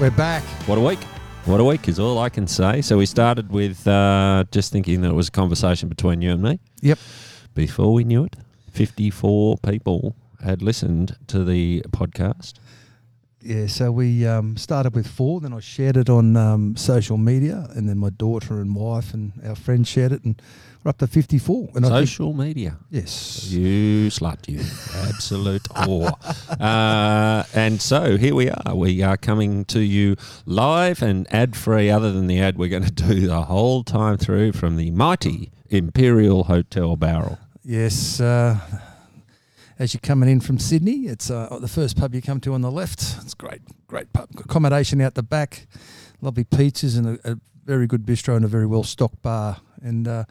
We're back. What a week. What a week is all I can say. So we started with uh, just thinking that it was a conversation between you and me. Yep. Before we knew it, 54 people had listened to the podcast. Yeah, so we um, started with four, then I shared it on um, social media, and then my daughter and wife and our friends shared it, and we're up to 54. And I think, Social media. yes. You slut, you absolute whore. Uh, and so here we are. We are coming to you live and ad free, other than the ad we're going to do the whole time through from the mighty Imperial Hotel Bowral. Yes. Uh, as you're coming in from Sydney, it's uh, the first pub you come to on the left. It's great, great pub. Accommodation out the back, lovely pizzas, and a, a very good bistro and a very well stocked bar. And uh,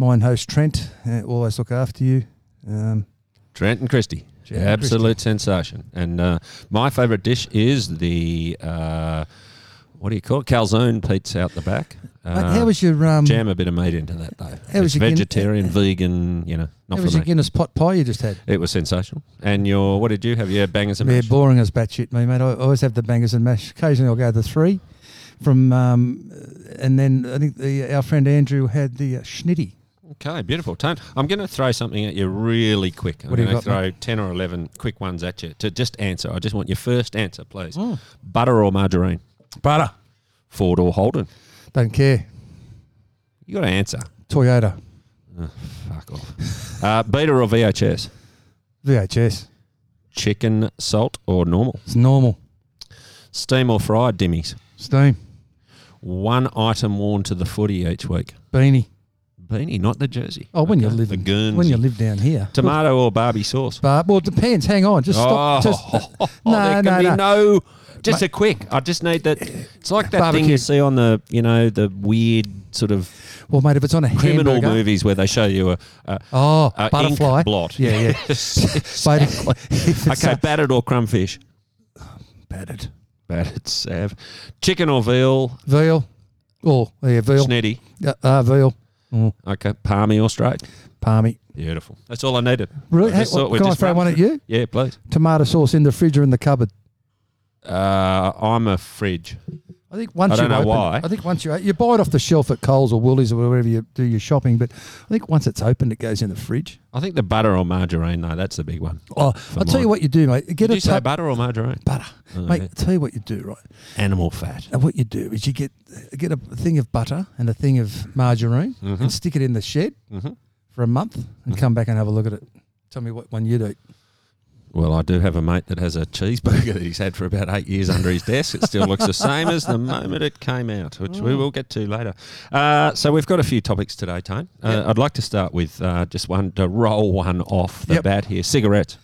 mine host Trent uh, always look after you. Um, Trent and Christie. Trent and Absolute sensation. And uh, my favourite dish is the, uh, what do you call it? Calzone pizza out the back. Uh, how was your um, Jam a bit of meat into that, though. How was It's your Guin- vegetarian, vegan, you know, not how was me. your Guinness pot pie you just had? It was sensational. And your, what did you have? You had bangers and Yeah, mash? boring as batshit, me mate. I always have the bangers and mash. Occasionally, I'll go the three. From um, and then I think the our friend Andrew had the uh, schnitty. Okay, beautiful. Tone, I'm going to throw something at you really quick. I'm What going to got, throw 10 or 11 quick ones at you to just answer. I just want your first answer, please. Hmm. Butter or margarine? Butter. Ford or Holden? Don't care. You got to answer. Toyota. Oh, Fuck off. uh, beta or VHS? VHS. Chicken, salt or normal? It's normal. Steam or fried dimmies? Steam. One item worn to the footy each week. Beanie. Beanie, not the jersey. Oh, when you Okay. live the in- Guernsey. When you live down here. Tomato or Barbie sauce? But well, it depends. Hang on. Just stop. Oh, Just, oh, no, there no, can be no. no. Just a quick. I just need that. It's like that thing you see on the, you know, the weird sort of well, mate, if it's on a criminal hamburger. movies where they show you a, a, Oh, a butterfly. ink blot. Yeah, yeah. Yes. Mate, okay, battered or crumbfish? battered. Battered, Sav. Chicken or veal? Veal. Oh, yeah, veal. Snetty. Uh, uh, veal. Oh, Okay, palmy or straight? palmy. Beautiful. That's all I needed. Really? I Hey, we'd can I throw one at you? Yeah, please. Tomato sauce in the fridge or in the cupboard? Uh, I'm a fridge. I think once I don't you know open, why. I think once you you buy it off the shelf at Coles or Woolies or wherever you do your shopping, but I think once it's opened, it goes in the fridge. I think the butter or margarine, though, that's the big one. Oh, I'll tell you what you do, mate. Get Did a you say butter or margarine? butter, Oh, mate. yeah. I'll tell you what you do, right? Animal fat. And what you do is you get get a thing of butter and a thing of margarine Mhm. and stick it in the shed Mhm. for a month and come back and have a look at it. Tell me what one you'd eat. Well, I do have a mate that has a cheeseburger that he's had for about eight years under his desk. It still looks the same as the moment it came out, which we will get to later. Uh, so we've got a few topics today, Tone. Uh, Yep. I'd like to start with uh, just one to roll one off the Yep. bat here. Cigarettes.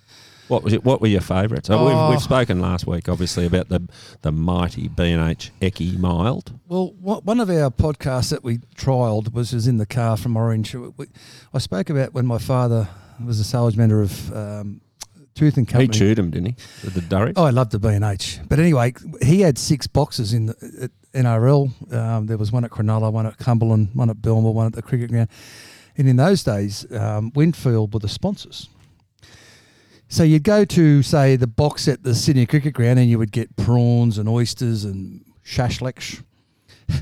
What was it? What were your favourites? Oh, Oh. we've, we've spoken last week, obviously, about the the mighty B and H Eckie Mild. Well, wha- one of our podcasts that we trialled was, was in the car from Orange. We, I spoke about when my father was a sales manager of um, Tooth and He chewed him, didn't he? The durry. Oh, I loved the B and H. But anyway, he had six boxes in the at NRL. Um, there was one at Cronulla, one at Cumberland, one at Belmore, one at the cricket ground. And in those days, um, Winfield were the sponsors. So you'd go to say the box at the Sydney Cricket Ground, and you would get prawns and oysters and shashliks.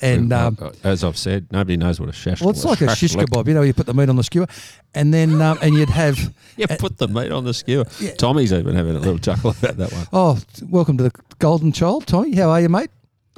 and um, Uh, as I've said, nobody knows what a shash. well, it's like a shish kebab. You know, you put the meat on the skewer, and then um, and you'd have You put the meat on the skewer. Yeah. Tommy's even having a little chuckle about that one. oh, welcome to the Golden Child, Tommy. How are you, mate?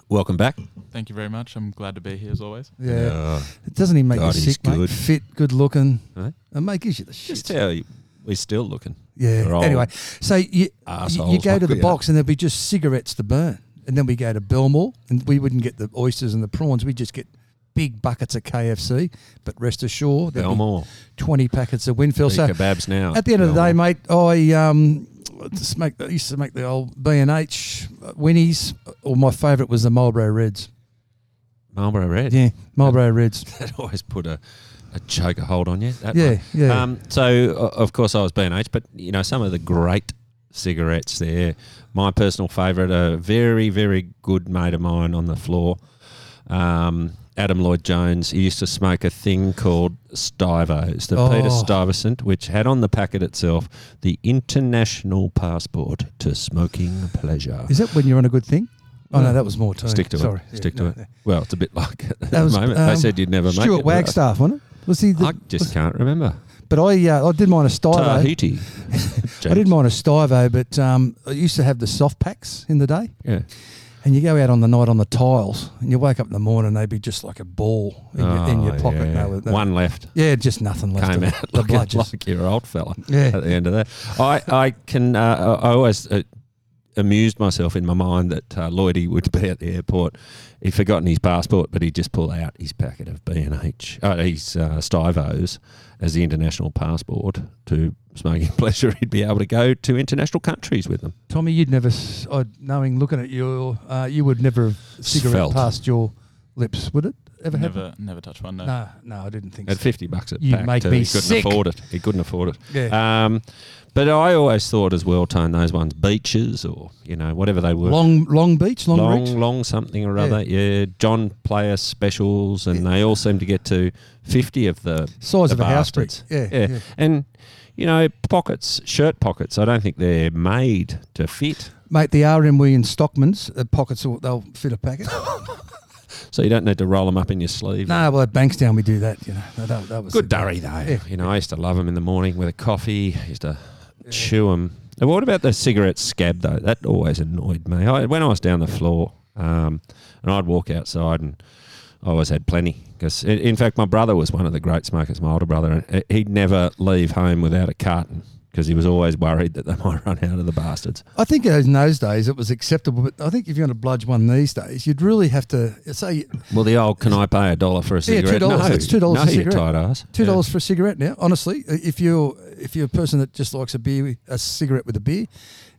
Welcome back. Thank you very much. I'm glad to be here as always. Yeah. It doesn't he make God, you he's sick, mate? good. Fit, good looking. Right. And mate gives you the shit. Just how you- we're still looking. yeah. We're Anyway, so you, you, you go to the box and there'll be just cigarettes to burn. And then we go to Belmore and we wouldn't get the oysters and the prawns. We'd just get big buckets of KFC. But rest assured, Belmore. 20 packets of Winfield. So kebabs now. at the end of the day, mate, I um, just make the, used to make the old B&H Winnies. Or my favourite was the Marlboro Reds. Marlboro Red. Yeah, Marlboro Reds. That always put a, a choker hold on you. That Yeah, one. yeah. Um, so o- of course I was B&H, but you know some of the great cigarettes there. My personal favourite, a very very good mate of mine on the floor. Um, Adam Lloyd Jones, he used to smoke a thing called Stivos, the Peter Oh. Stuyvesant, which had on the packet itself the international passport to smoking pleasure. Is that when you're on a good thing? Oh no, that was more too. Stick to Sorry. it. Yeah, Stick to no, it. no. Well, it's a bit like at That the was, moment. they um, said you'd never make Stuart it. Wagstaff, wasn't it? Was he? The, I just can't remember. but I, uh, I did mine a Stivo. Tahiti. I didn't mind a Stivo, but um, I used to have the soft packs in the day, Yeah. and you go out on the night on the tiles, and you wake up in the morning, they'd be just like a ball in, your, in your Oh, pocket. yeah. No, no- One left. yeah, just nothing left. Came out the bludgers. like your old fella Yeah. at the end of that. I, I can, uh, I always uh, amused myself in my mind that uh, Lloydie would be at the airport. He'd forgotten his passport, but he'd just pull out his packet of B&H, uh, his uh, Stivos as the international passport to smoking pleasure. He'd be able to go to international countries with them. Tommy, you'd never, uh, knowing looking at you, uh, you would never have cigarette Felt. past your lips, would it? Ever happen? Never, never touch one. No. No, no, I didn't think At so. 50 bucks a You pack. make too. me he couldn't sick. afford it. He couldn't afford it. Yeah. Um, but I always thought as well, Tone, those ones, beaches or, you know, whatever they were. long, long beach, long, long, reach. long something or other. Yeah, John Player specials, and they all seem to get to fifty of the Size the of a house brick. Yeah, yeah. yeah. and you know pockets, shirt pockets. I don't think they're made to fit, Mate, the RMW and Stockman's uh, pockets, will, they'll fit a packet. so you don't need to roll them up in your sleeve. no, well, at Bankstown we do that, you know. That, that, was Good durry though. Yeah. You know, I used to love them in the morning with a coffee. I used to chew them. And what about the cigarette scab though? That always annoyed me. I, when I was down the floor, um, and I'd walk outside and I always had plenty. Because in, in fact, my brother was one of the great smokers. My older brother, and he'd never leave home without a carton because he was always worried that they might run out of the bastards. I think in those days it was acceptable, but I think if you're going to bludge one these days, you'd really have to say Well, the old "Can I pay a dollar for a Yeah, cigarette?" $2. No, It's $2 no, a you cigarette. tight ass. two Yeah. dollars for a cigarette now. Honestly, if you're if you're a person that just likes a beer, a cigarette with a beer,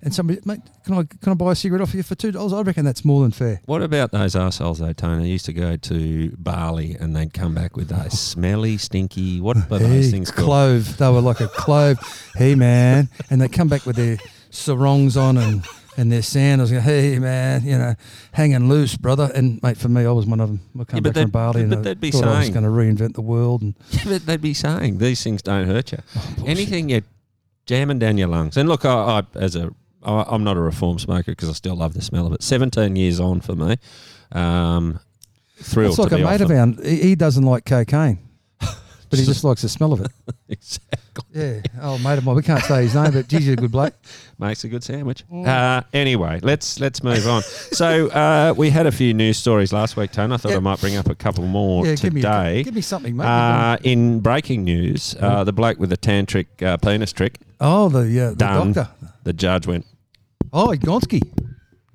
and somebody, mate, can I can I buy a cigarette off you for two dollars? I reckon that's more than fair. What about those arseholes though, Tony? They used to go to Bali and they'd come back with those smelly, stinky, what are those Hey, things called? clove. They were like a clove. hey man, and they come back with their sarongs on and and their sandals. Hey man, you know, hanging loose, brother. And mate, for me, I was one of them. I come Yeah, back from Bali and I they'd be thought I was going to reinvent the world. And Yeah, but they'd be saying these things don't hurt you. Oh, Anything you're jamming down your lungs. And look, I, I as a I'm not a reform smoker because I still love the smell of it. 17 years on for me. Um, thrilled it's like a mate of ours. He doesn't like cocaine, but he just likes the smell of it. exactly. Yeah. Oh, mate of mine. We can't say his name, but geez, he's a good bloke. Makes a good sandwich. Uh, anyway, let's let's move on. so uh, we had a few news stories last week, Tone. I thought Yeah. I might bring up a couple more Yeah, give me, today. give me something, mate. Uh, in breaking news, uh, the bloke with the tantric uh, penis trick, oh, the, uh, the done. doctor. the judge went, Oh, Gonski.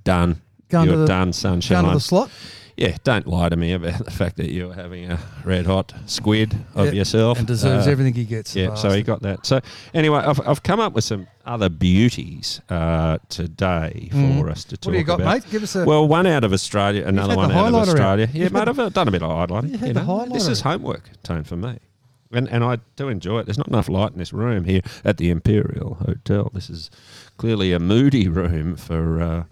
done. Going You're the, done, sunshine. to the slot. Yeah, don't lie to me about the fact that you're having a red hot squid of yourself. And deserves Uh, everything he gets. Yeah, so he got that. So anyway, I've, I've come up with some other beauties uh, today for Mm. us to talk about. What do you got, about. mate? Give us a. Well, one out of Australia, another one out of. Australia. Yeah, You've mate, I've done a bit of highlighting. You had you know. This is homework tone for me. And, and I do enjoy it. There's not enough light in this room here at the Imperial Hotel. This is clearly a moody room for uh,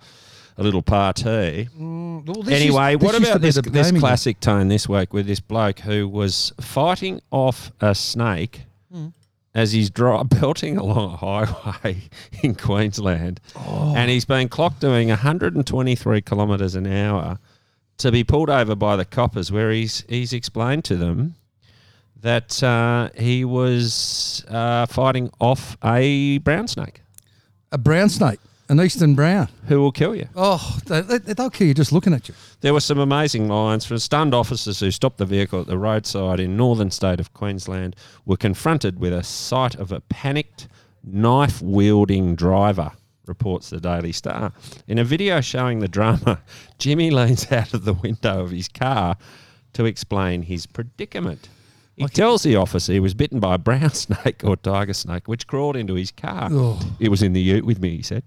a little party. Mm, well, Anyway, used- what about this, this classic tone this week with this bloke who was fighting off a snake Mm. as he's dri belting along a highway in Queensland, Oh. and he's been clocked doing 123 kilometres an hour to be pulled over by the coppers, where he's he's explained to them that uh, he was uh, fighting off a brown snake A brown snake, an eastern brown. who will kill you. Oh, they, they, they'll kill you just looking at you. There were some amazing lines from stunned officers who stopped the vehicle at the roadside in northern state of Queensland were confronted with a sight of a panicked knife wielding driver reports the Daily Star. In a video showing the drama, Jimmy leans out of the window of his car to explain his predicament. He tells the officer he was bitten by a brown snake or tiger snake, which crawled into his car. Oh, It was in the ute with me, he said.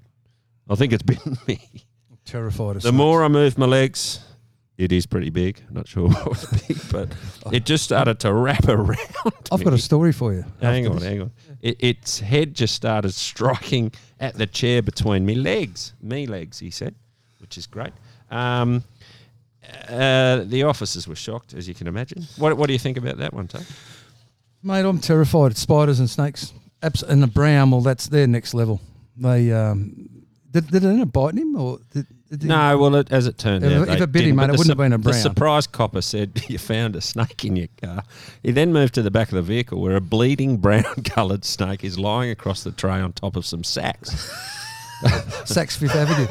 I think it's bitten me. terrified of The snakes. more I move my legs, it is pretty big. Not sure what was big, but it just started to wrap around. I've got a story for you. Hang on, this. hang on. It, its head just started striking at the chair between me legs. Me legs, he said, which is great. Um, Uh, the officers were shocked, as you can imagine. What, what do you think about that one, Tony? Mate, I'm terrified of spiders and snakes. Abs- and the brown, well, that's their next level. They um, did, did it end up biting him or did, did No, well, it, as it turned If- out, if it bit him, mate, it wouldn't have been a brown. The surprise copper said you found a snake in your car. He then moved to the back of the vehicle where a bleeding brown-coloured snake is lying across the tray on top of some sacks. Saks Fifth Avenue?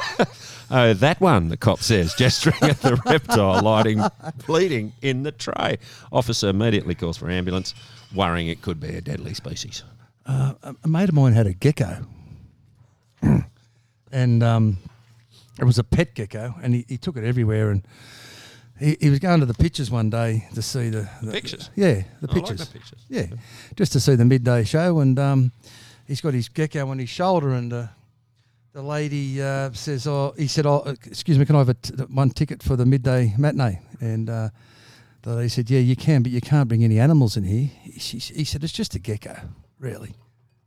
Oh, that one, the cop says, gesturing at the reptile lying bleeding in the tray. Officer immediately calls for ambulance, worrying it could be a deadly species. Uh, a a mate of mine had a gecko, and um, it was a pet gecko, and he, he took it everywhere. And he, he was going to the pictures one day to see the, the Pictures? Yeah, the I like pictures. the pictures. Yeah, just to see the midday show, and um, he's got his gecko on his shoulder, and uh, the lady uh, says, "Oh," he said, "Oh, excuse me, can I have a t- one ticket for the midday matinee?" And uh, the lady said, "Yeah, you can, but you can't bring any animals in here." He, she, he said, "It's just a gecko, really,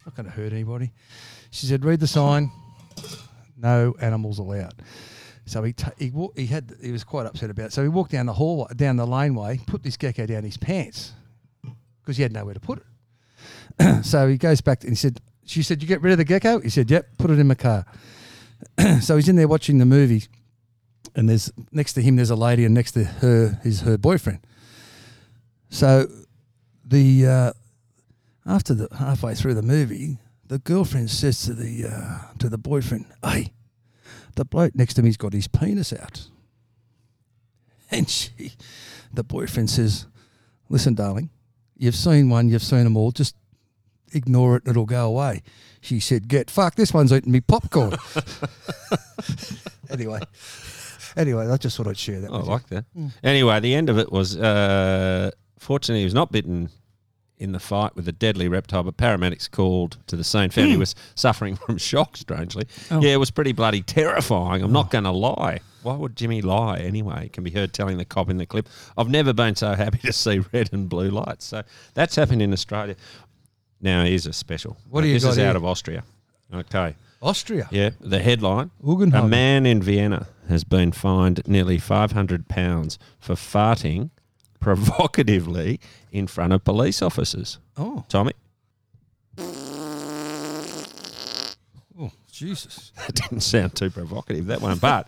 not going to hurt anybody." She said, "Read the sign. No animals allowed." So he ta he wa- he had he was quite upset about it. So he walked down the hallway, down the laneway, put this gecko down his pants because he had nowhere to put it. so he goes back and he said, "She said you get rid of the gecko." He said, "Yep, put it in my car." so he's in there watching the movie, and there's next to him there's a lady, and next to her is her boyfriend. So the uh, after the halfway through the movie, the girlfriend says to the uh, to the boyfriend, "Hey, the bloke next to me's got his penis out," and she, the boyfriend says, "Listen, darling, you've seen one, you've seen them all. Just ignore it, it'll go away." She said, "Get fuck. This one's eating me popcorn." anyway, anyway, I just thought I'd share that. Oh, I with you. like that. Anyway, the end of it was uh, fortunately he was not bitten in the fight with a deadly reptile, but paramedics called to the scene. Found he hmm. was suffering from shock. Strangely, Oh. yeah, it was pretty bloody terrifying. I'm not oh. going to lie. Why would Jimmy lie anyway? He can be heard telling the cop in the clip, "I've never been so happy to see red and blue lights." So that's happened in Australia. Now here's a special. What do you This is here? out of Austria. Okay. Austria. Yeah, the headline: A man in Vienna has been fined nearly five hundred pounds for farting provocatively in front of police officers. Oh, Tommy, oh, Jesus. that didn't sound too provocative that one, but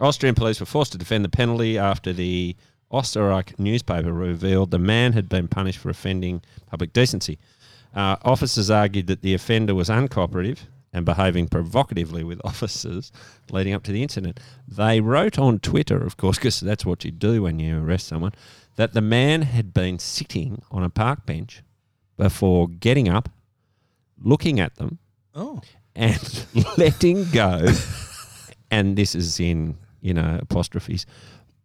Austrian police were forced to defend the penalty after the Österreich newspaper revealed the man had been punished for offending public decency. Uh, officers argued that the offender was uncooperative and behaving provocatively with officers leading up to the incident. They wrote on Twitter, of course, because that's what you do when you arrest someone, that the man had been sitting on a park bench before getting up, looking at them, Oh, and letting go, and this is in, you know, apostrophes,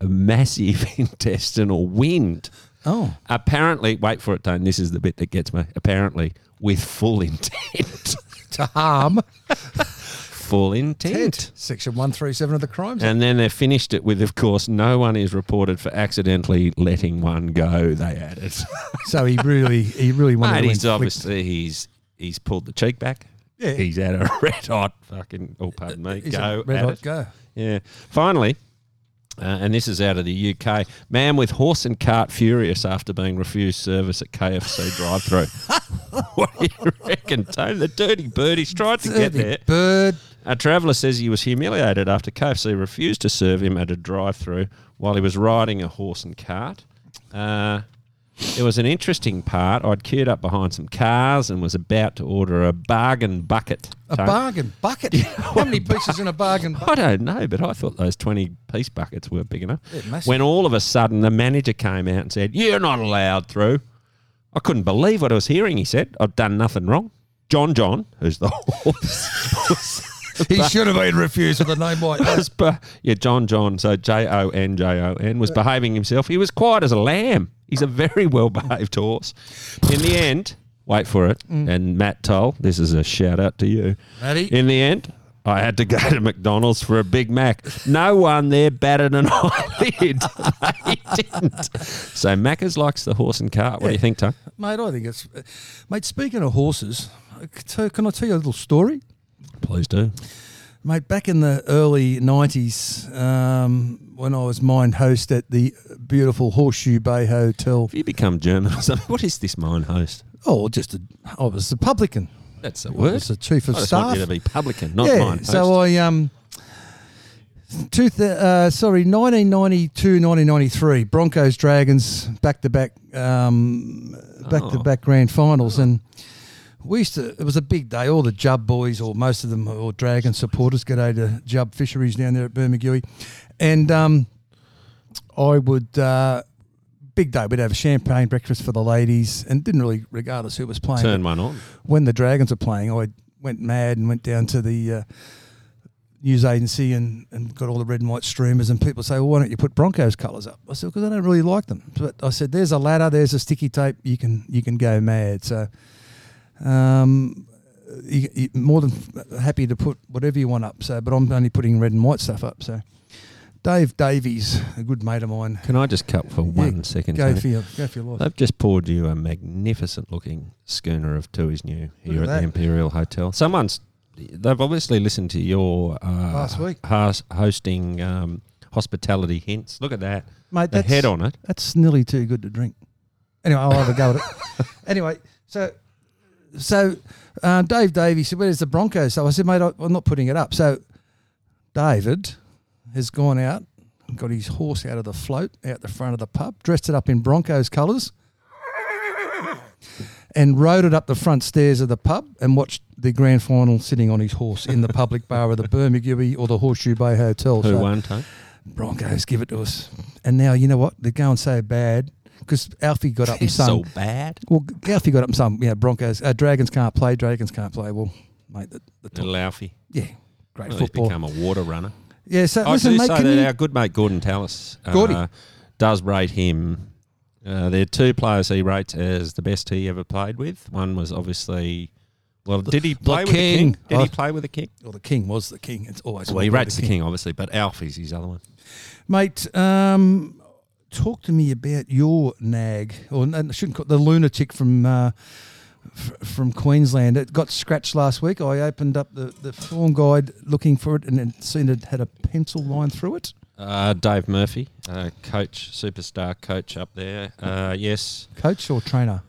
a massive intestinal wind. oh, Apparently, wait for it, Tone. This is the bit that gets me. Apparently, with full intent. to harm. Full intent. Tent. Section one three seven of the Crimes. Act. And then they finished it with, of course, no one is reported for accidentally letting one go. They added. So he really, he really wanted Mate, to he's inflict- obviously he's he's pulled the cheek back. Yeah. He's had a red hot fucking. Oh, pardon me. He's a go red at hot it. go. Yeah. Finally, uh, and this is out of the UK. Man with horse and cart furious after being refused service at KFC drive-through. what do you reckon, Tone? The dirty birdie's tried to get Dirty there. Bird. A traveller says he was humiliated after KFC refused to serve him at a drive-through while he was riding a horse and cart. Uh, it was an interesting part. I'd queued up behind some cars and was about to order a bargain bucket. A Tone. bargain bucket. How many pieces in a bargain bucket? I don't know, but I thought those 20 piece buckets were big enough. When all of a sudden the manager came out and said, You're not allowed through. I couldn't believe what I was hearing. He said, I've done nothing wrong. John John, who's the horse, He should have been refused with a name like that. yeah, John John, so J O N J O N, was behaving himself. He was quiet as a lamb. He's a very well behaved horse. In the end, wait for it, mm. and Matt Toll, this is a shout out to you. Matty. In the end, I had to go to McDonald's for a Big Mac. No one there batted an eyelid. they didn't. So Macca's likes the horse and cart. What do you think, Tom? Mate, I think it's. Mate, speaking of horses, I could tell- can I tell you a little story? Please do. Mate, back in the early 90s, um, when I was mine host at the beautiful Horseshoe Bay Hotel. Have you become German or something? What is this mine host? Oh, just a, I was a publican. That's the I word. the chief I of just staff. want you to be publican, not yeah, mine host. so I um, two th- uh, sorry, 1992, 1993, Broncos Dragons back to back, um, back to Oh. back grand finals, and we used to. It was a big day. All the Jub boys, or most of them, or Dragon supporters, out to Jub Fisheries down there at Bermagui, and um, I would. Uh, Big day. We'd have a champagne breakfast for the ladies, and didn't really, regardless who was playing. Turn one on. when the Dragons were playing, I went mad and went down to the uh, news agency and, and got all the red and white streamers. And people say, "Well, why don't you put Broncos colours up?" I said, "Because I don't really like them." But I said, "There's a ladder, there's a sticky tape. You can you can go mad." So, um, you, you, more than happy to put whatever you want up. So, but I'm only putting red and white stuff up. So, Dave Davies, a good mate of mine, Can I just cut for one second? go Tony? for your go for your life. They've just poured you a magnificent looking schooner of Tooheys New here at the Imperial Hotel. Someone's they've obviously listened to your uh, Last week. hos- hosting um, hospitality hints. Look at that, Mate, the head on it. That's nearly too good to drink. Anyway, I'll have a go at it. Anyway, so so uh, Dave Davey said, "Where's the Broncos?" So I said, "Mate, I, I'm not putting it up." So David has gone out, and got his horse out of the float out the front of the pub, dressed it up in Broncos colours, and rode it up the front stairs of the pub and watched the grand final sitting on his horse in the public bar of the Bermagui or the Horseshoe Bay Hotel. Who So- won? Broncos give it to us. And now you know what? They're going so bad because Alfie got up and It's so bad. well, Alfie got up and sung. Yeah, Broncos, uh, Dragons can't play. Dragons can't play. Well, mate, the, the top, Little Alfie. yeah, great Well, he's football. become a water runner. Yeah, so I listen, should mate, say can that you, our good mate Gordon Tallis uh, does rate him. Uh, there are two players he rates as the best he ever played with. One was obviously, well, did he play with the king. king? Did Oh. he play with the king? well, the king was the king. It's always Well, he rates the king, obviously, but Alfie's his other one. mate. Um, talk to me about your nag, or I shouldn't call the lunatic from. Uh, f- from Queensland, it got scratched last week. I opened up the, the form guide looking for it, and it seen it had a pencil line through it. Uh, Dave Murphy, uh, coach, superstar coach up there. Uh, yes, Coach or trainer?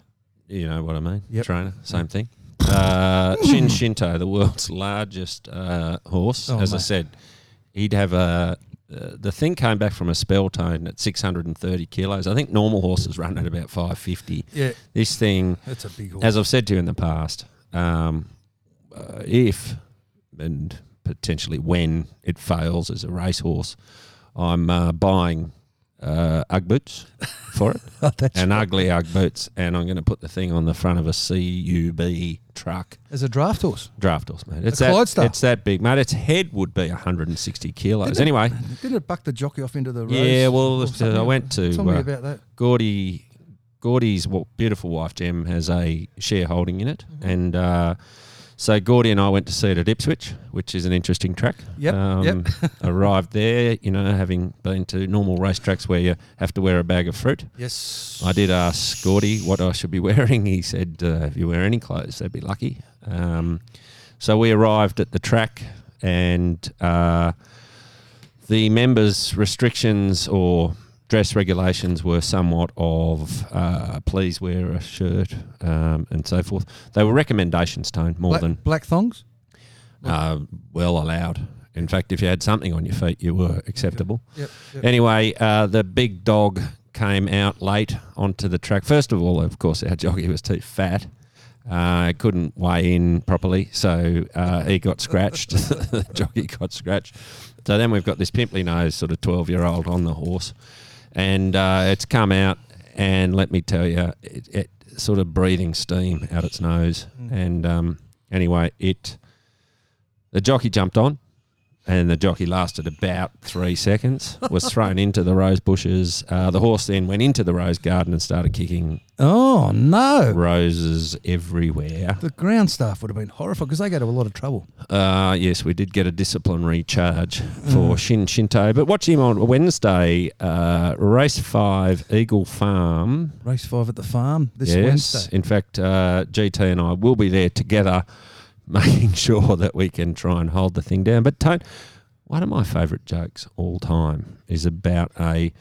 you know what I mean. Yep. Trainer, same thing. Uh, Shin Shinto, the world's largest uh, horse. Oh, as I said, he'd have a. Uh, the thing came back from a spell tone at 630 kilos. I think normal horses run at about 550. Yeah, This thing, that's a big horse. as I've said to you in the past, um, uh, if and potentially when it fails as a racehorse, I'm uh, buying uh, Ugg boots for it that's and ugly Ugg boots, and I'm going to put the thing on the front of a CUB truck. as a draft horse. Draft horse, mate. It's that, it's that big, mate. Its head would be 160 kilos. Didn't it- Anyway, Didn't it buck the jockey off into the road? yeah, well, I went to Tell me uh, about that. Gordy. Gordy's beautiful wife Jem has a shareholding in it, Mm-hmm. and uh, so Gordy and I went to see it at Ipswich, which is an interesting track. Yep, Um, arrived there, you know, having been to normal racetracks where you have to wear a bag of fruit. Yes. I did ask Gordy what I should be wearing. He said, uh, "If you wear any clothes, they'd be lucky." Um, so we arrived at the track, and uh, the members' restrictions or dress regulations were somewhat of uh, please wear a shirt um, and so forth. They were recommendations, Tone, more Black, than black thongs. uh, well allowed. In fact, if you had something on your feet, you were acceptable. Yep. yep. Anyway, uh, the big dog came out late onto the track. First of all, of course, our jockey was too fat. Uh, couldn't weigh in properly, so uh, he got scratched. the jockey got scratched. So then we've got this pimply nose sort of 12 year old on the horse. And uh, it's come out, and let me tell you, it, it sort of breathing steam out its nose. And um, anyway, it the jockey jumped on, and the jockey lasted about three seconds. Was thrown into the rose bushes. Uh, the horse then went into the rose garden and started kicking Oh no! roses everywhere. The ground staff would have been horrified because they go to a lot of trouble. Uh, yes, we did get a disciplinary charge for Shin Shinto. But watch him on Wednesday, uh, race five, Eagle Farm. Race five at the farm this yes, Wednesday. in fact, uh, GT and I will be there together making sure that we can try and hold the thing down. But Tone, one of my favourite jokes all time is about a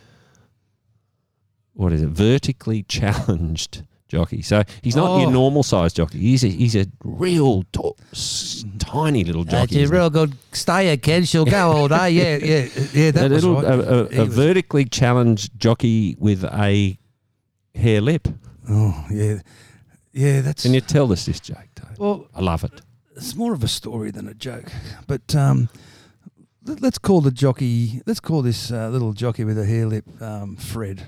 what is it? Vertically challenged jockey. So he's not your Oh. normal sized jockey. He's a he's a real to- mm-hmm. tiny little That's jockey. a isn't real good stayer, kid. She'll go all day. Yeah, yeah, yeah. That a was little right. a, a, a vertically challenged jockey with a hair lip. Oh, yeah, yeah. That's Can you tell us this joke, Tone? well. I love it. It's more of a story than a joke. But um, let, us call the jockey. Let's call this uh, little jockey with a hair lip um, Fred.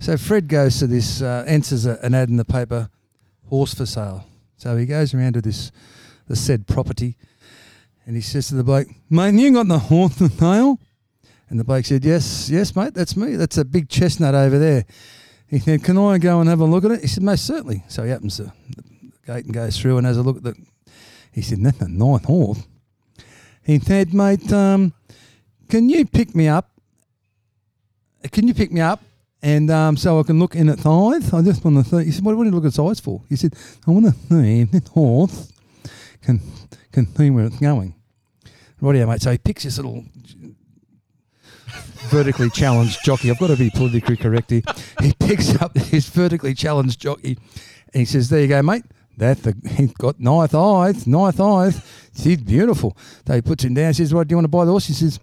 So Fred goes to this, uh, answers a, an ad in the paper, horse for sale. So he goes around to this, the said property, and he says to the bloke, "Mate, you got the horse for sale?" And the bloke said, "Yes, yes, mate, that's me. That's a big chestnut over there." He said, "Can I go and have a look at it?" He said, "Most certainly." So he opens the, the gate and goes through and has a look at the. He said, "That's a nice horse." He said, "Mate, um, can you pick me up? Can you pick me up and um, so I can look in its eyes? I just want to see." He said, "What, what do you look at eyes for?" He said, "I want to see if this horse can can see where it's going." Rightio, mate. So he picks this little vertically challenged jockey. I've got to be politically correct here. He picks up this vertically challenged jockey and he says, There you go, mate. That's the he's got nice eyes, nice eyes. She's beautiful. So he puts him down, She says, Right, do you want to buy the horse? He says,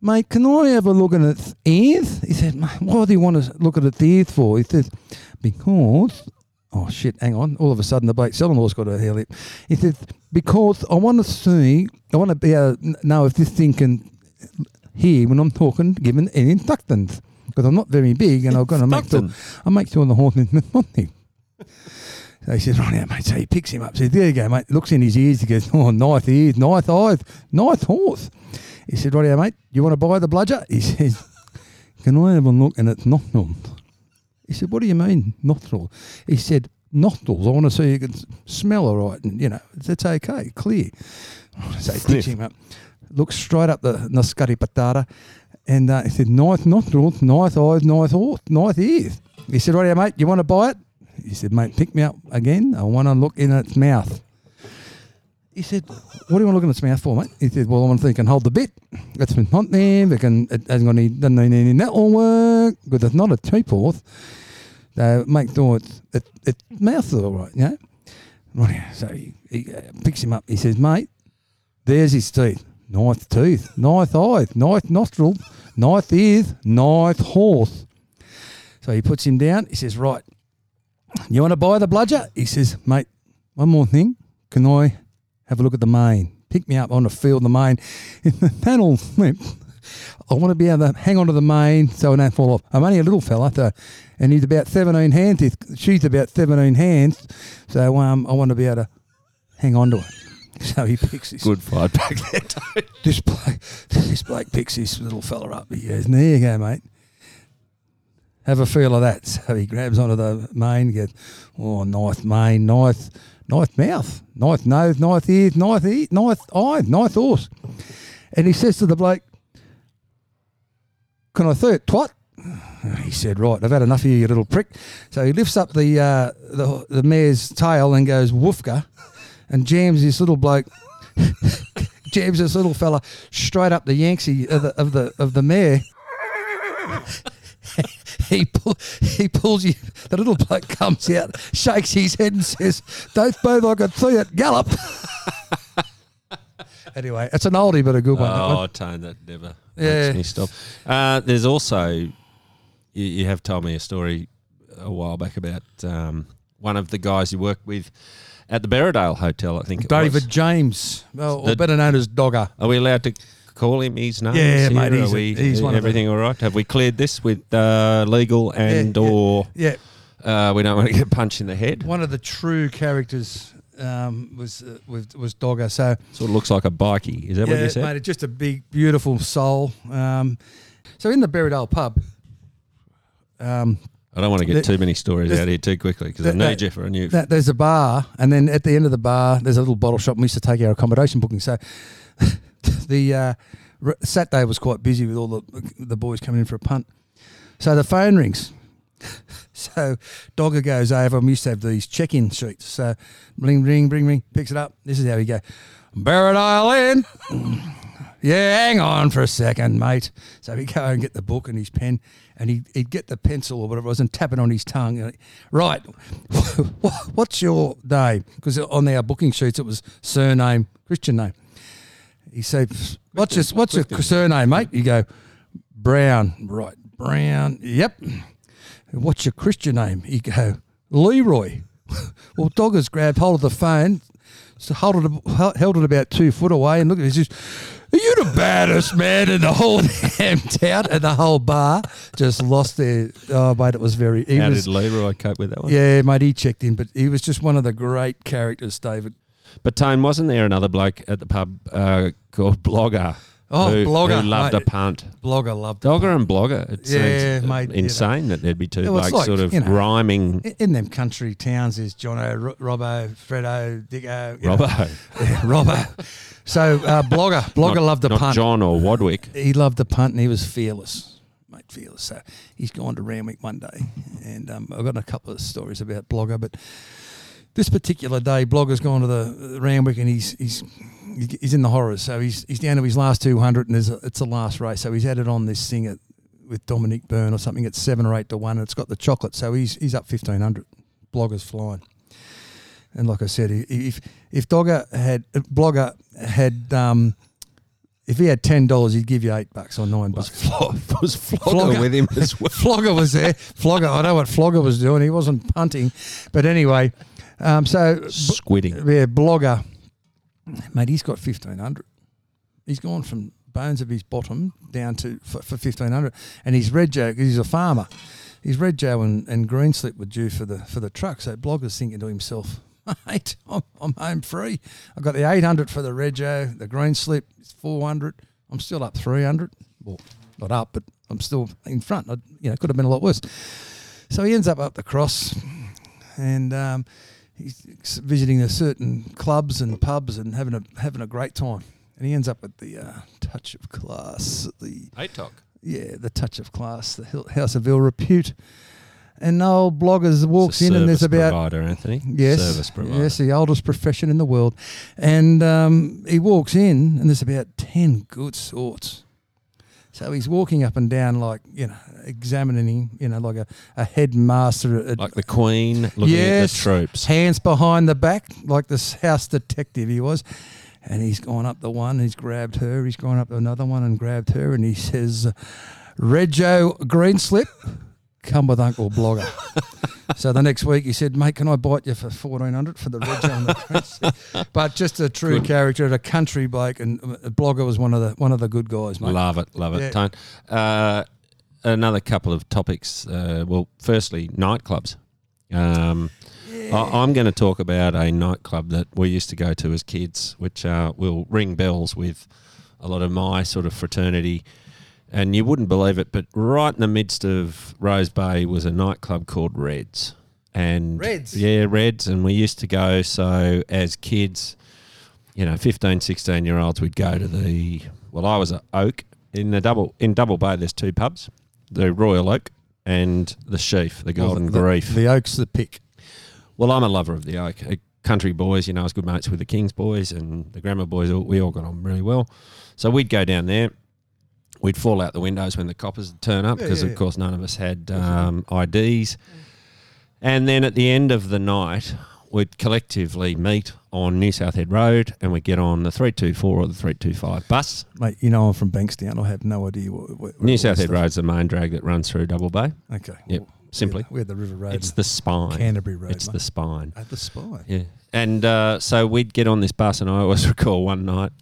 Mate, can I have a look at its ears? He said, "Mate, What do you want to look at its ears for? He says, Because Oh shit, hang on. All of a sudden the bloke selling horse got a hair lip. He says, Because I want to see I want to be able to know if this thing can hear when I'm talking, given any instructions. Because I'm not very big and I've got to make sure? I make sure the horse is responding. So he says, right now, mate. So he picks him up. Says, there you go, mate. Looks in his ears. He goes, oh, nice ears, nice eyes, nice horse. He said, right now, mate. You want to buy the bludger? He says, can I have a look? And it's nostrils. He said, what do you mean, nostrils? He said, nostrils. I want to see you can smell all right. And, you know, it's okay, clear. So he picks him up, looks straight up the Nascari patata, and uh, he said, nice nostrils, nice eyes, nice horse, nice ears. He said, right here, mate, you want to buy it? He said, mate, pick me up again. I want to look in its mouth. He said, what do you want to look in its mouth for, mate? He said, well, I want to think it can hold the bit. It's been hot there. Can, it hasn't got any, doesn't need any nettle work because it's not a horse. So make sure it's, it, its mouth's all right, you know? Right. So he, he uh, picks him up. He says, mate, there's his teeth. Ninth teeth, ninth eye, ninth nostril, ninth ear, ninth horse. So he puts him down. He says, Right, you want to buy the bludger? He says, Mate, one more thing. Can I have a look at the main? Pick me up. I want to feel the main. If the panel I want to be able to hang on to the main so I don't fall off. I'm only a little fella, so, and he's about 17 hands. He's, she's about 17 hands. So um, I want to be able to hang on to it. So he picks this Good fight back there. this bloke, this bloke picks this little fella up. He goes, "There you go, mate. Have a feel of that." So he grabs onto the mane. Goes, "Oh, nice mane, nice, nice mouth, nice nose, nice ears, nice ear, nice eyes, nice horse." And he says to the bloke, "Can I it, twat?" He said, "Right, I've had enough of you, you little prick." So he lifts up the uh, the, the mare's tail and goes woofka, and jams this little bloke jams this little fella straight up the Yankee of the of the of the mare. he pull, he pulls you. The little bloke comes out, shakes his head, and says, "Don't both I can see it gallop." anyway, it's an oldie but a good one. that Oh, one. Tone, that never Yeah. makes me stop. Uh, there's also, you, you have told me a story a while back about um, one of the guys you worked with at the Berridale Hotel, I think it David was. James, well, or better known as Dogger. Are we allowed to call him his name? Yeah, here? mate, he's we, he's one of everything all right? Have we cleared this with uh, legal and Yeah, yeah. or Yeah, uh, we don't want to get punched in the head? one of the true characters um, was uh, was was Dogger. So Sort of looks like a bikey. Is that what yeah, you said? Yeah, mate, just a big, beautiful soul. Um, so in the Berridale pub, um, I don't want to get The- too many stories out here too quickly because I that- you for a new. that, there's a bar, and then at the end of the bar, there's a little bottle shop. And we used to take our accommodation booking. So the uh, Saturday was quite busy with all the the boys coming in for a punt. So the phone rings. So Dogger goes over. We used to have these check-in sheets. So ring, ring, ring, ring. Picks it up. This is how we go. Barrett Island. yeah, hang on for a second, mate. So he'd go and get the book and his pen, and he'd, he'd get the pencil or whatever it was and tap it on his tongue. And, right, what's your name? Because on our booking sheets it was surname, Christian name. He said, "What's your what's your surname, mate?" You go, Brown. Right, Brown. Yep. What's your Christian name? You go, Leroy. well, Doggers grabbed hold of the phone, so held it, held it about two foot away, and look at this. Just, are you the baddest man in the whole damn town? And the whole bar just lost their. Oh, mate, it was very. He How was, did Leroy cope with that one? Yeah, mate, he checked in, but he was just one of the great characters, David. But Tone, wasn't there another bloke at the pub uh, called Blogger? Oh, who, blogger, who loved mate. a punt. Blogger loved Dogger and blogger. It yeah, seems mate, insane that there'd be two Well, blokes like, sort of you know, rhyming. In them country towns, there's Jono, Ro- Robbo, Fredo, Dicko, you know. Robbo, Yeah, Robbo. So uh, blogger, blogger not, loved not punt. John or Wadwick. He loved the punt, and he was fearless, mate, fearless. So he's gone to Randwick one day, and um, I've got a couple of stories about blogger, but this particular day, blogger's gone to the, Randwick, and he's he's he's in the horrors. So he's he's down to his last two hundred, and there's a, it's the last race. So he's added on this thing at, with Dominic Beirne or something at seven or eight to one, and it's got the chocolate. So he's he's up fifteen hundred. Blogger's flying. And like I said, if if Dogger had Blogger had um, if he had ten dollars, he'd give you eight bucks or nine Was, bucks. Flo- was Flogger, Flogger. with him as well? Flogger was there. Flogger, I know what Flogger was doing. He wasn't punting, but anyway. Um, so Squidding. yeah, blogger, mate, he's got fifteen hundred. He's gone from bones of his bottom down to for, for fifteen hundred, and his red Joe, he's a farmer. His red Joe and, and green slip were due for the for the truck. So blogger's thinking to himself, mate, I'm, I'm home free. I've got the eight hundred for the red Joe, the green slip is four hundred. I'm still up three hundred. Well, not up, but I'm still in front. I, you know, could have been a lot worse. So he ends up up the cross, and um, he's visiting the certain clubs and pubs and having a having a great time. And he ends up at the uh, touch of class, the ATOC. yeah, the touch of class, the Hill- House of Ill Repute. And the old bloggers walks in, and there's about provider, Anthony. Yes, Service provider. yes, the oldest profession in the world. And um, he walks in, and there's about ten good sorts. So he's walking up and down like you know, examining, you know, like a, a headmaster at, Like the Queen looking Yes. at the troops. hands behind the back, like this house detective he was. And he's gone up the one, he's grabbed her, he's gone up another one and grabbed her, and he says, Rego Greenslip, come with Uncle Blogger. so the next week he said, Mate, can I bite you for 1400 for the Rego and the? But just a true Good. character, a country bloke, and uh, Blogger was one of the one of the good guys, mate. Love it, love it. Yeah. Tone. Uh, another couple of topics. Uh, well, firstly, nightclubs. Um, I, I'm going to talk about a nightclub that we used to go to as kids, which uh, will ring bells with a lot of my sort of fraternity. And you wouldn't believe it, but right in the midst of Rose Bay was a nightclub called Reds. And Reds? yeah, Reds, and we used to go. So as kids, you know, 15, 16 year olds, we'd go to the. Well, I was at Oak in the double in Double Bay. There's two pubs, the Royal Oak and the Sheaf, the Golden the, Grief. The Oak's the pick. well, I'm a lover of the Oak. Uh, Country boys, you know, I was good mates with the Kings boys and the Grammar boys. We all got on really well. So we'd go down there. We'd fall out the windows when the coppers would turn up because, yeah, of yeah. course, none of us had um, IDs. And then at the end of the night, we'd collectively meet on New South Head Road and we'd get on the 324 or the 325 bus. Mate, you know I'm from Bankstown. I have no idea what. what New what South Head Road's the main drag that runs through Double Bay. Okay. Yep, well, simply. We had the River Road. It's the spine. Canterbury Road. It's mate. the spine. At the spine. Yeah. And uh, so we'd get on this bus, and I always recall one night.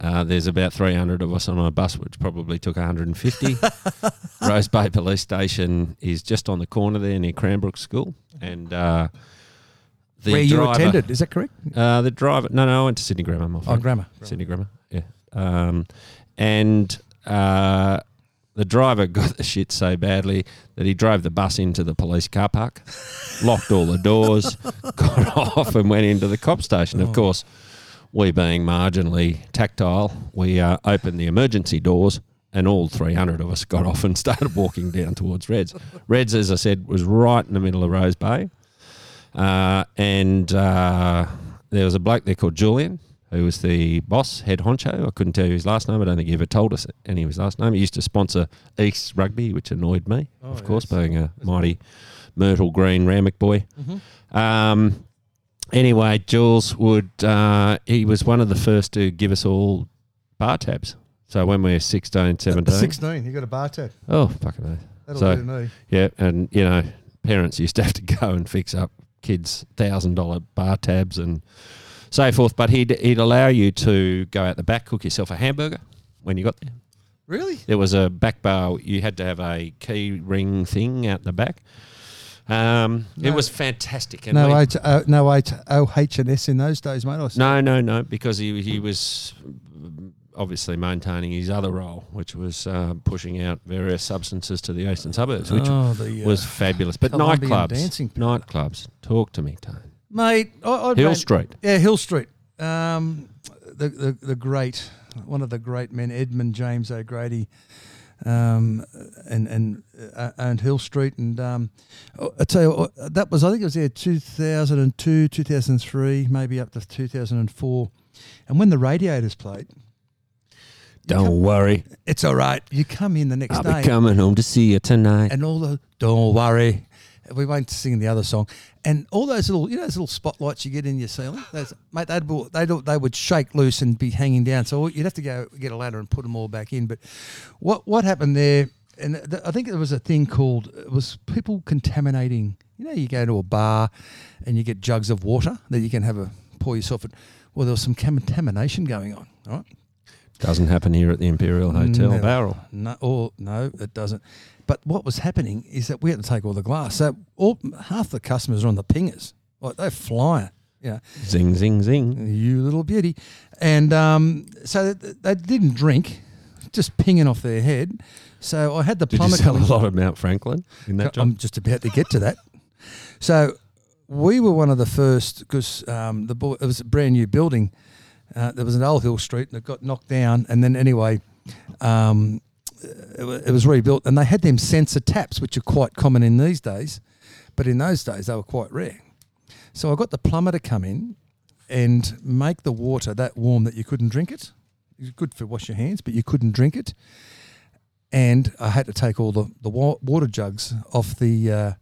Uh, there's about 300 of us on a bus, which probably took 150. Rose Bay Police Station is just on the corner there near Cranbrook School, and uh, the Where you attended, is that correct? Uh, the driver, no, no, I went to Sydney Grammar, my Oh, friend. grammar. Sydney Grammar, yeah. Um, and uh, the driver got the shit so badly that he drove the bus into the police car park, locked all the doors, got off, and went into the cop station. Of Oh. course, we being marginally tactile, we uh, opened the emergency doors and all 300 of us got off and started walking down towards Reds. Reds, as I said, was right in the middle of Rose Bay. Uh, and uh, there was a bloke there called Julian, who was the boss, head honcho. I couldn't tell you his last name. I don't think he ever told us any of his last name. He used to sponsor East Rugby, which annoyed me, Oh, of course, yes. being a mighty Myrtle Green Randwick boy. Mm-hmm. Um, anyway, Jules would, uh, he was one of the first to give us all bar tabs. So when we were 16, 17. 16, you got a bar tab. Oh, fucking hell. That'll So- do me. Yeah, and you know, parents used to have to go and fix up kids' thousand dollar bar tabs and so forth. But he'd he'd allow you to go out the back, cook yourself a hamburger when you got there. Really? There was a back bar. You had to have a key ring thing out the back. Um, it was fantastic. And No we- H, uh, no H, O, H and S in those days, mate. No, no, no, because he he was obviously maintaining his other role, which was uh, pushing out various substances to the eastern suburbs, which oh, the, uh, was fabulous. But Colombian nightclubs, dancing nightclubs. Talk to me, Tone. mate. I, I Hill Street. Yeah, Hill Street. Um, the, the the great one of the great men, Edmund James O'Grady, um, and and uh, owned Hill Street. And um, I tell you, what, that was I think it was there two thousand and two, two thousand three, maybe up to two thousand and four. And when the radiators played, Don't come- worry, it's all right. You come in the next I'll day. be coming home to see you tonight. and all the don't worry. We won't sing the other song, and all those little, you know, those little spotlights you get in your ceiling. Those, mate, they'd they they would shake loose and be hanging down. So you'd have to go get a ladder and put them all back in. But what what happened there? And th- I think there was a thing called it was people contaminating. You know, you go to a bar and you get jugs of water that you can have a pour yourself. At, well, there was some contamination going on. All right. Doesn't happen here at the Imperial Hotel Never. Bowral. No, or no, it doesn't. But what was happening is that we had to take all the glass. So all half the customers are on the pingers, like they're flying. Know, Zing, zing, zing. you little beauty, and um, so th- they didn't drink, just pinging off their head. So I had the Did you sell a lot of Mount Franklin in that job? I'm just about to get to that. So we were one of the first because um, the boy, it was a brand new building. Uh, there was an old Hill Street that got knocked down, and then anyway, um, it, was rebuilt, and they had them sensor taps, which are quite common in these days, but in those days they were quite rare. So I got the plumber to come in and make the water that warm that you couldn't drink it. It was good for wash your hands, but you couldn't drink it. And I had to take all the, the water jugs off the uh,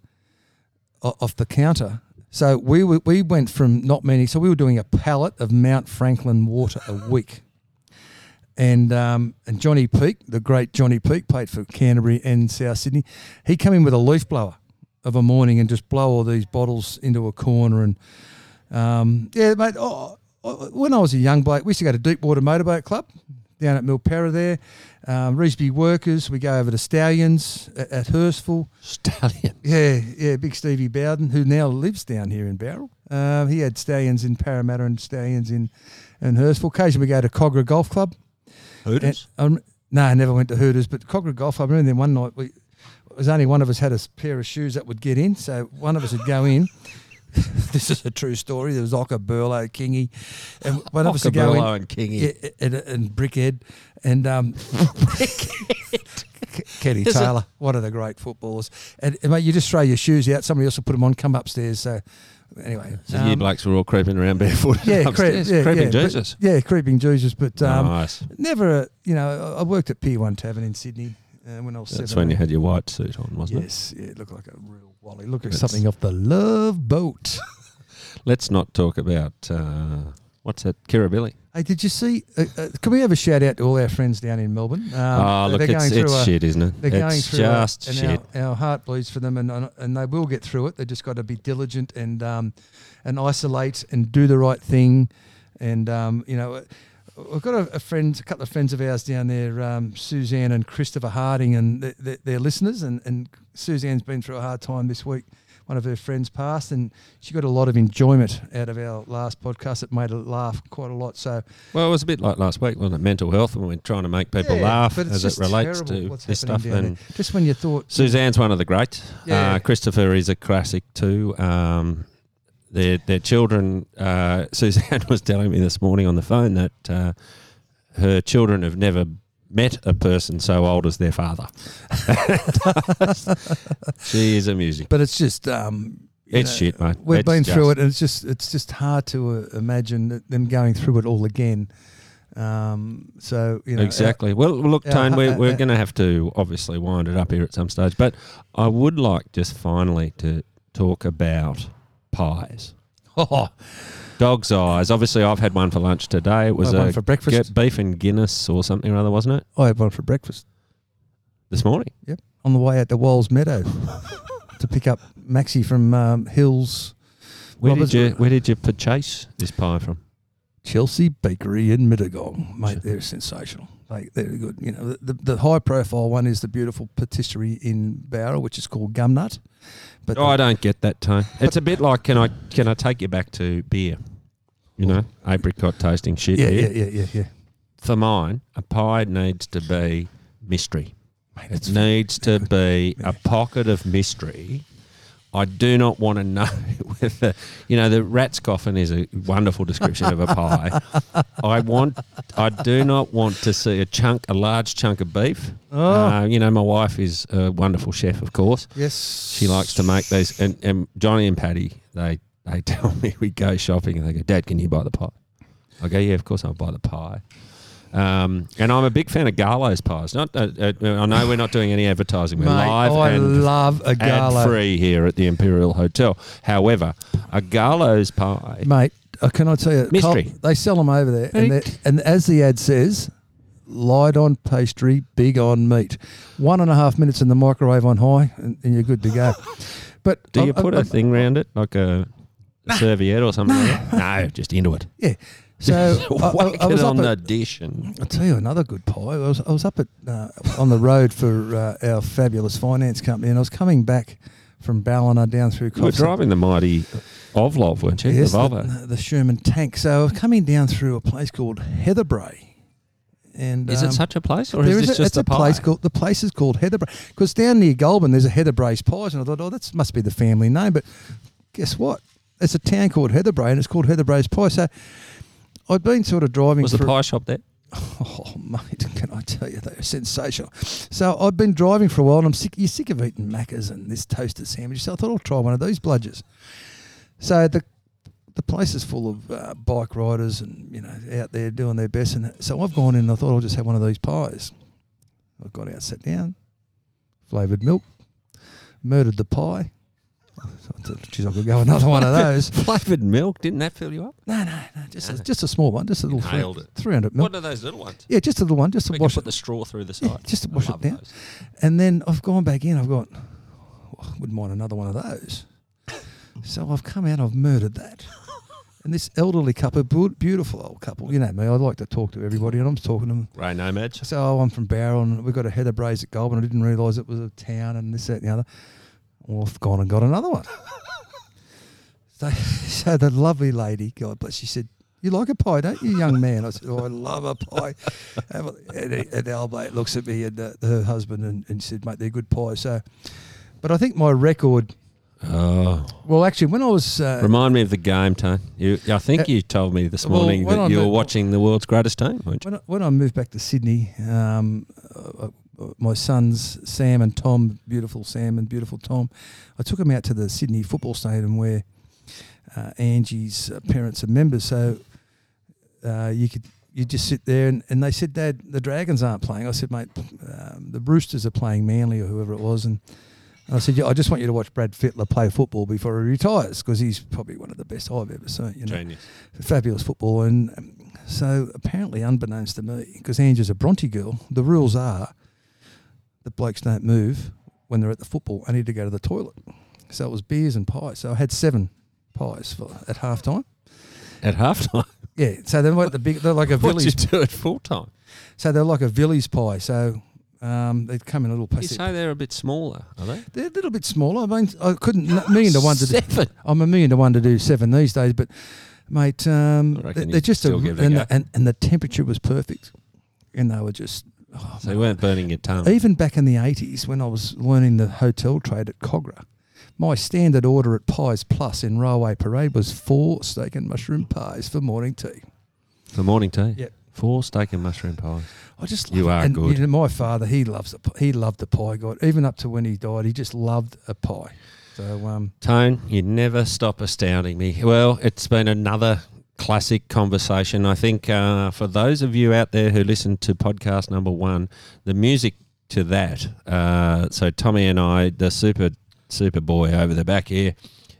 off the counter. So we we went from not many. So we were doing a pallet of Mount Franklin water a week. And um, and Johnny Peake, the great Johnny Peake, played for Canterbury and South Sydney. He came in with a leaf blower of a morning and just blow all these bottles into a corner. And um, yeah, mate. Oh, oh, when I was a young bloke, we used to go to Deepwater Motorboat Club down at Milperra there. Um, Revesby Workers, we go over to Stallions at, at Hurstville. Stallion. Yeah, yeah, big Stevie Bowden, who now lives down here in Bowral. Um, he had stallions in Parramatta and stallions in, in Hurstville. Occasionally we go to Kogarah Golf Club. Hooters. And, um, no, I never went to Hooters, but Kogarah Golf I remember then one night we it was only one of us had a pair of shoes that would get in, so one of us would go in. this is a true story. There was Ocker, Burlow, Kingy, and one of us would go in. And Kingy. Yeah, and, and Brickhead and um, Kenny Is it- Taylor, one of the great footballers. And, and mate, you just throw your shoes out. Somebody else will put them on. Come upstairs. So anyway, So you um, blokes were all creeping around barefoot yeah, cre- yeah, creeping yeah, but- Jesus. yeah, creeping Jesus. But um, nice. never, uh, you know, I worked at Pier One Tavern in Sydney uh, when I was That's seven. when you had your white suit on, wasn't it? Yes, yeah, it looked like a real wally. Looked like something off the Love Boat. Let's not talk about uh, what's that, Kirribilli. Hey, did you see? Uh, uh, can we have a shout out to all our friends down in Melbourne? Um, oh, look, they're it's, it's a- shit, isn't it? They're going it's through just a, shit. Our, our heart bleeds for them, and and- they will get through it. They just got to be diligent and um, and isolate and do the right thing. And um, you know, we've got a, a friend, a couple of friends of ours down there, um, Suzanne and Christopher Harding, and th- th- they're listeners. And, and Suzanne's been through a hard time this week. One of her friends passed, and she got a lot of enjoyment out of our last podcast. It made her laugh quite a lot. So Well, it was a bit like last week, wasn't it? Mental health, and we're trying to make people Yeah, laugh as it relates to what's this stuff. And just when you thought Suzanne's one of the greats. Yeah. Uh, Christopher is a classic too. Um, their their children. Uh, Suzanne was telling me this morning on the phone that uh, her children have never met a person so old as their father. she is amusing. But it's just um, it's know, shit, mate. We've It's been through it, and it's just it's just hard to uh, imagine that- them going through it all again. Um, so you know, exactly. Well, look, yeah, Tone, we're, uh, we're uh, going to have to obviously wind it up here at some stage. But I would like just finally to talk about pies. Oh, Dog's eyes. Obviously, I've had one for lunch today. It was I had a one for breakfast. beef and Guinness or something or other, wasn't it? I had one for breakfast This morning. Yep. On the way out to Walls Meadow to pick up Maxie from um, Hills Where Roberts- did you Where did you purchase this pie from? Chelsea Bakery in Mittagong. Mate, they're sensational. Like they're good. You know, the, the high profile one is the beautiful patisserie in Bowral, which is called Gumnut. But Oh, I don't get that tone. It's a bit like can I can I take you back to beer? You know, apricot tasting shit. yeah, beer. yeah, yeah, yeah, yeah. For mine, a pie needs to be mystery. Mate, It needs to be a pocket of mystery. I do not want to know whether you know the rat's coffin is a wonderful description of a pie. I want, I do not want to see a chunk, a large chunk of beef. Oh. Uh, you know, my wife is a wonderful chef, of course. yes. She likes to make these, and, and Johnny and Patty, they they tell me we go shopping and they go, Dad, can you buy the pie? I go, yeah, of course I'll buy the pie. Um, and I'm a big fan of Garlo's pies. Not, uh, uh, I know we're not doing any advertising. We're Mate, live I and love a ad Garlo. free here at the Imperial Hotel. However, a Garlo's pie. Mate, uh, can I tell you? Mystery. Col- they sell them over there, and, and as the ad says, light on pastry, big on meat. One and a half minutes in the microwave on high, and, and you're good to go. But Do you I- put I- a thing around it, like a, a serviette or something like that? No, just into it. Yeah. So I, I- was up on at, the dish and I'll tell you another good pie. I was, I was up at uh, on the road for uh, our fabulous finance company, and I was coming back from Ballina down through. you were driving the mighty Ovlov, weren't you? Yes, the Volvo. the, the Sherman tank. So I was coming down through a place called Heatherbrae. And Is um, it such a place, or is is this a, just it's a, a pie? place called the place is called Heatherbrae because down near Goulburn there's a Heatherbrae's pies and I thought oh that must be the family name but guess what it's a town called Heatherbrae and it's called Heatherbrae's pie so I'd been sort of driving Was the pie shop there? oh mate can I tell you they're sensational so I'd been driving for a while and I'm sick you're sick of eating Maccas and this toasted sandwich so I thought I'll try one of these bludgers so the the place is full of uh, bike riders and you know out there doing their best. And so I've gone in and I thought I'll just have one of these pies. I've got out, sat down, flavoured milk, murdered the pie. I thought, Geez, I could go another one of those. Flavoured milk? Didn't that fill you up? No, no, no, just a, just a small one, just a little three, Nailed it. 300 mil. What are those little ones? Yeah, just a little one, just to We can put it. the straw through the Yeah, side. just to I wash it down. those. And then I've gone back in. I've got, oh, I wouldn't mind another one of those. So I've come out. I've murdered that. And this elderly couple, beautiful old couple. You know me. I like to talk to everybody, and I'm talking to them. Ray Nomads. So oh, I'm from Bowral, and we've got a Heatherbrae's at Goulburn. I didn't realise it was a town, and this, that, and the other. Well, I've gone and got another one. so, so the lovely lady, God bless, she said, "You like a pie, don't you, young man?" I said, "Oh, I love a pie." and, and, and our mate looks at me and uh, her husband and, and said, "Mate, they're good pies." So, but I think my record. Oh, Well, actually, when I was uh, remind me of the game, Tone. You, I think Uh, you told me this well, morning when that I you were watching the world's greatest team, weren't you? When I, when I moved back to Sydney, um, uh, uh, my sons Sam and Tom, beautiful Sam and beautiful Tom, I took them out to the Sydney football stadium where uh, Angie's uh, parents are members. So uh, you could you just sit there and, and they said, Dad, the Dragons aren't playing. I said, mate, um, the Roosters are playing Manly or whoever it was, and I said, yeah, I just want you to watch Brad Fittler play football before he retires because he's probably one of the best I've ever seen. You know? Genius. fabulous football. And um, so, apparently, unbeknownst to me, because Angie's a Bronte girl, the rules are that blokes don't move when they're at the football. I need to go to the toilet. So it was beers and pies. So I had seven pies for at half time. At halftime, Yeah, so they're like the big. They're like a what'd you village. do at full time? So they're like a village pie. So um, they'd come in a little You plastic. say they're a bit smaller, are they? They're a little bit smaller. I mean, I couldn't a million to one to do. Seven. I'm a million to one to do seven these days, but mate, um, they- they're just a, still give it a and, the, and and the temperature was perfect, and they were just. Oh, So you weren't burning your tongue. Even back in the eighties, when I was learning the hotel trade at Kogarah, my standard order at Pies Plus in Railway Parade was four steak and mushroom pies for morning tea. For morning tea. Yep. Four steak and mushroom pies. I just You it. are and, good. You know, my father, he loves a, he loved a pie. God, even up to when he died, he just loved a pie. So um, Tone, you never stop astounding me. Well, it's been another classic conversation. I think uh, for those of you out there who listened to podcast number one, the music to that. Uh, so Tommy and I, the super super boy over the back here,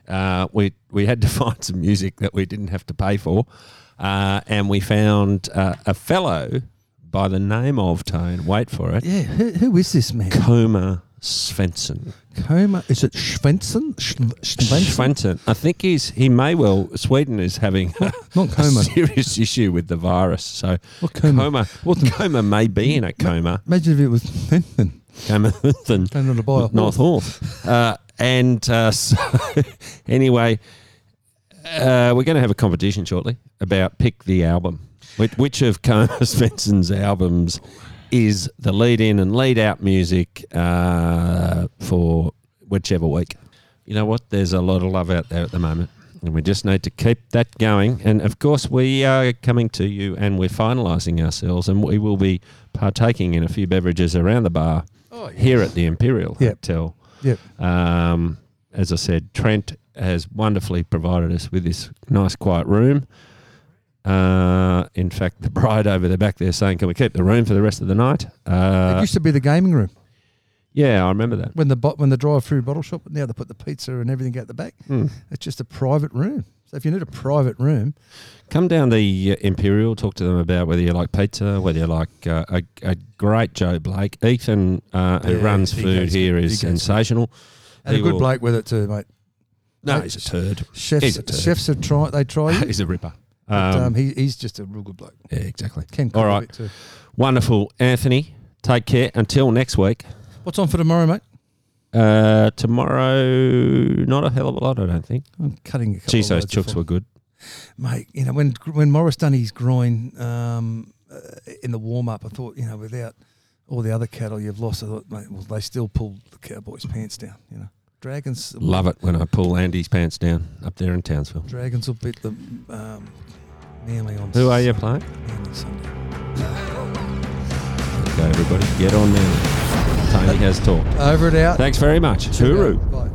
uh, we we had to find some music that we didn't have to pay for, uh, and we found uh, a fellow by the name of Tone. Wait for it, yeah, who, who is this man? Coma Svensson. Coma? Is it Svensson? Svensson? I think he's he may well Sweden is having a, Not a coma. serious issue with the virus. So What coma? coma, coma may be in a coma. Imagine if it was Svensson. Coma than Going on to buy North horse. Uh, and uh, so anyway, uh, we're going to have a competition shortly about pick the album. Which, which of Coma Svensson's albums is the lead in and lead out music uh, for whichever week? You know what? There's a lot of love out there at the moment. And we just need to keep that going. And of course, we are coming to you and we're finalising ourselves. And we will be partaking in a few beverages around the bar Oh, yeah. here at the Imperial Yep. Hotel. Yep. Um, as I said, Trent has wonderfully provided us with this nice, quiet room. Uh, in fact, the bride over the back there saying, "Can we keep the room for the rest of the night?" it Uh, used to be the gaming room yeah, I remember that. when the bo- when the drive-through bottle shop. Now they put the pizza and everything out the back. Hmm. It's just a private room. So if you need a private room, Come down the uh, Imperial, talk to them about whether you like pizza, whether you like uh, a, a great Joe Blake. Ethan, uh, who Yeah, runs he food goes here, good. is He goes sensational. and He a good will- bloke with it too, mate. No, he's a turd. Chefs, He's a turd. chefs have tried. They try you, he's a ripper. But Um, um, he, he's just a real good bloke. yeah, exactly. Ken All right. too. Wonderful, Anthony. Take care. Until next week. What's on for tomorrow, mate? Uh, tomorrow, not a hell of a lot, I don't think. I'm cutting a couple Geez, of those chooks were good. mate. You know when when Morris done his groin um, uh, in the warm up, I thought you know without all the other cattle you've lost, I thought mate, well they still pulled the Cowboys' pants down. You know, dragons Love it when I pull Andy's pants down up there in Townsville. Dragons will beat the um, On. Who are you playing? Manly Sunday. Okay, everybody, get on now. Tony has talked. Over it out. Thanks very much. Hooroo. Bye.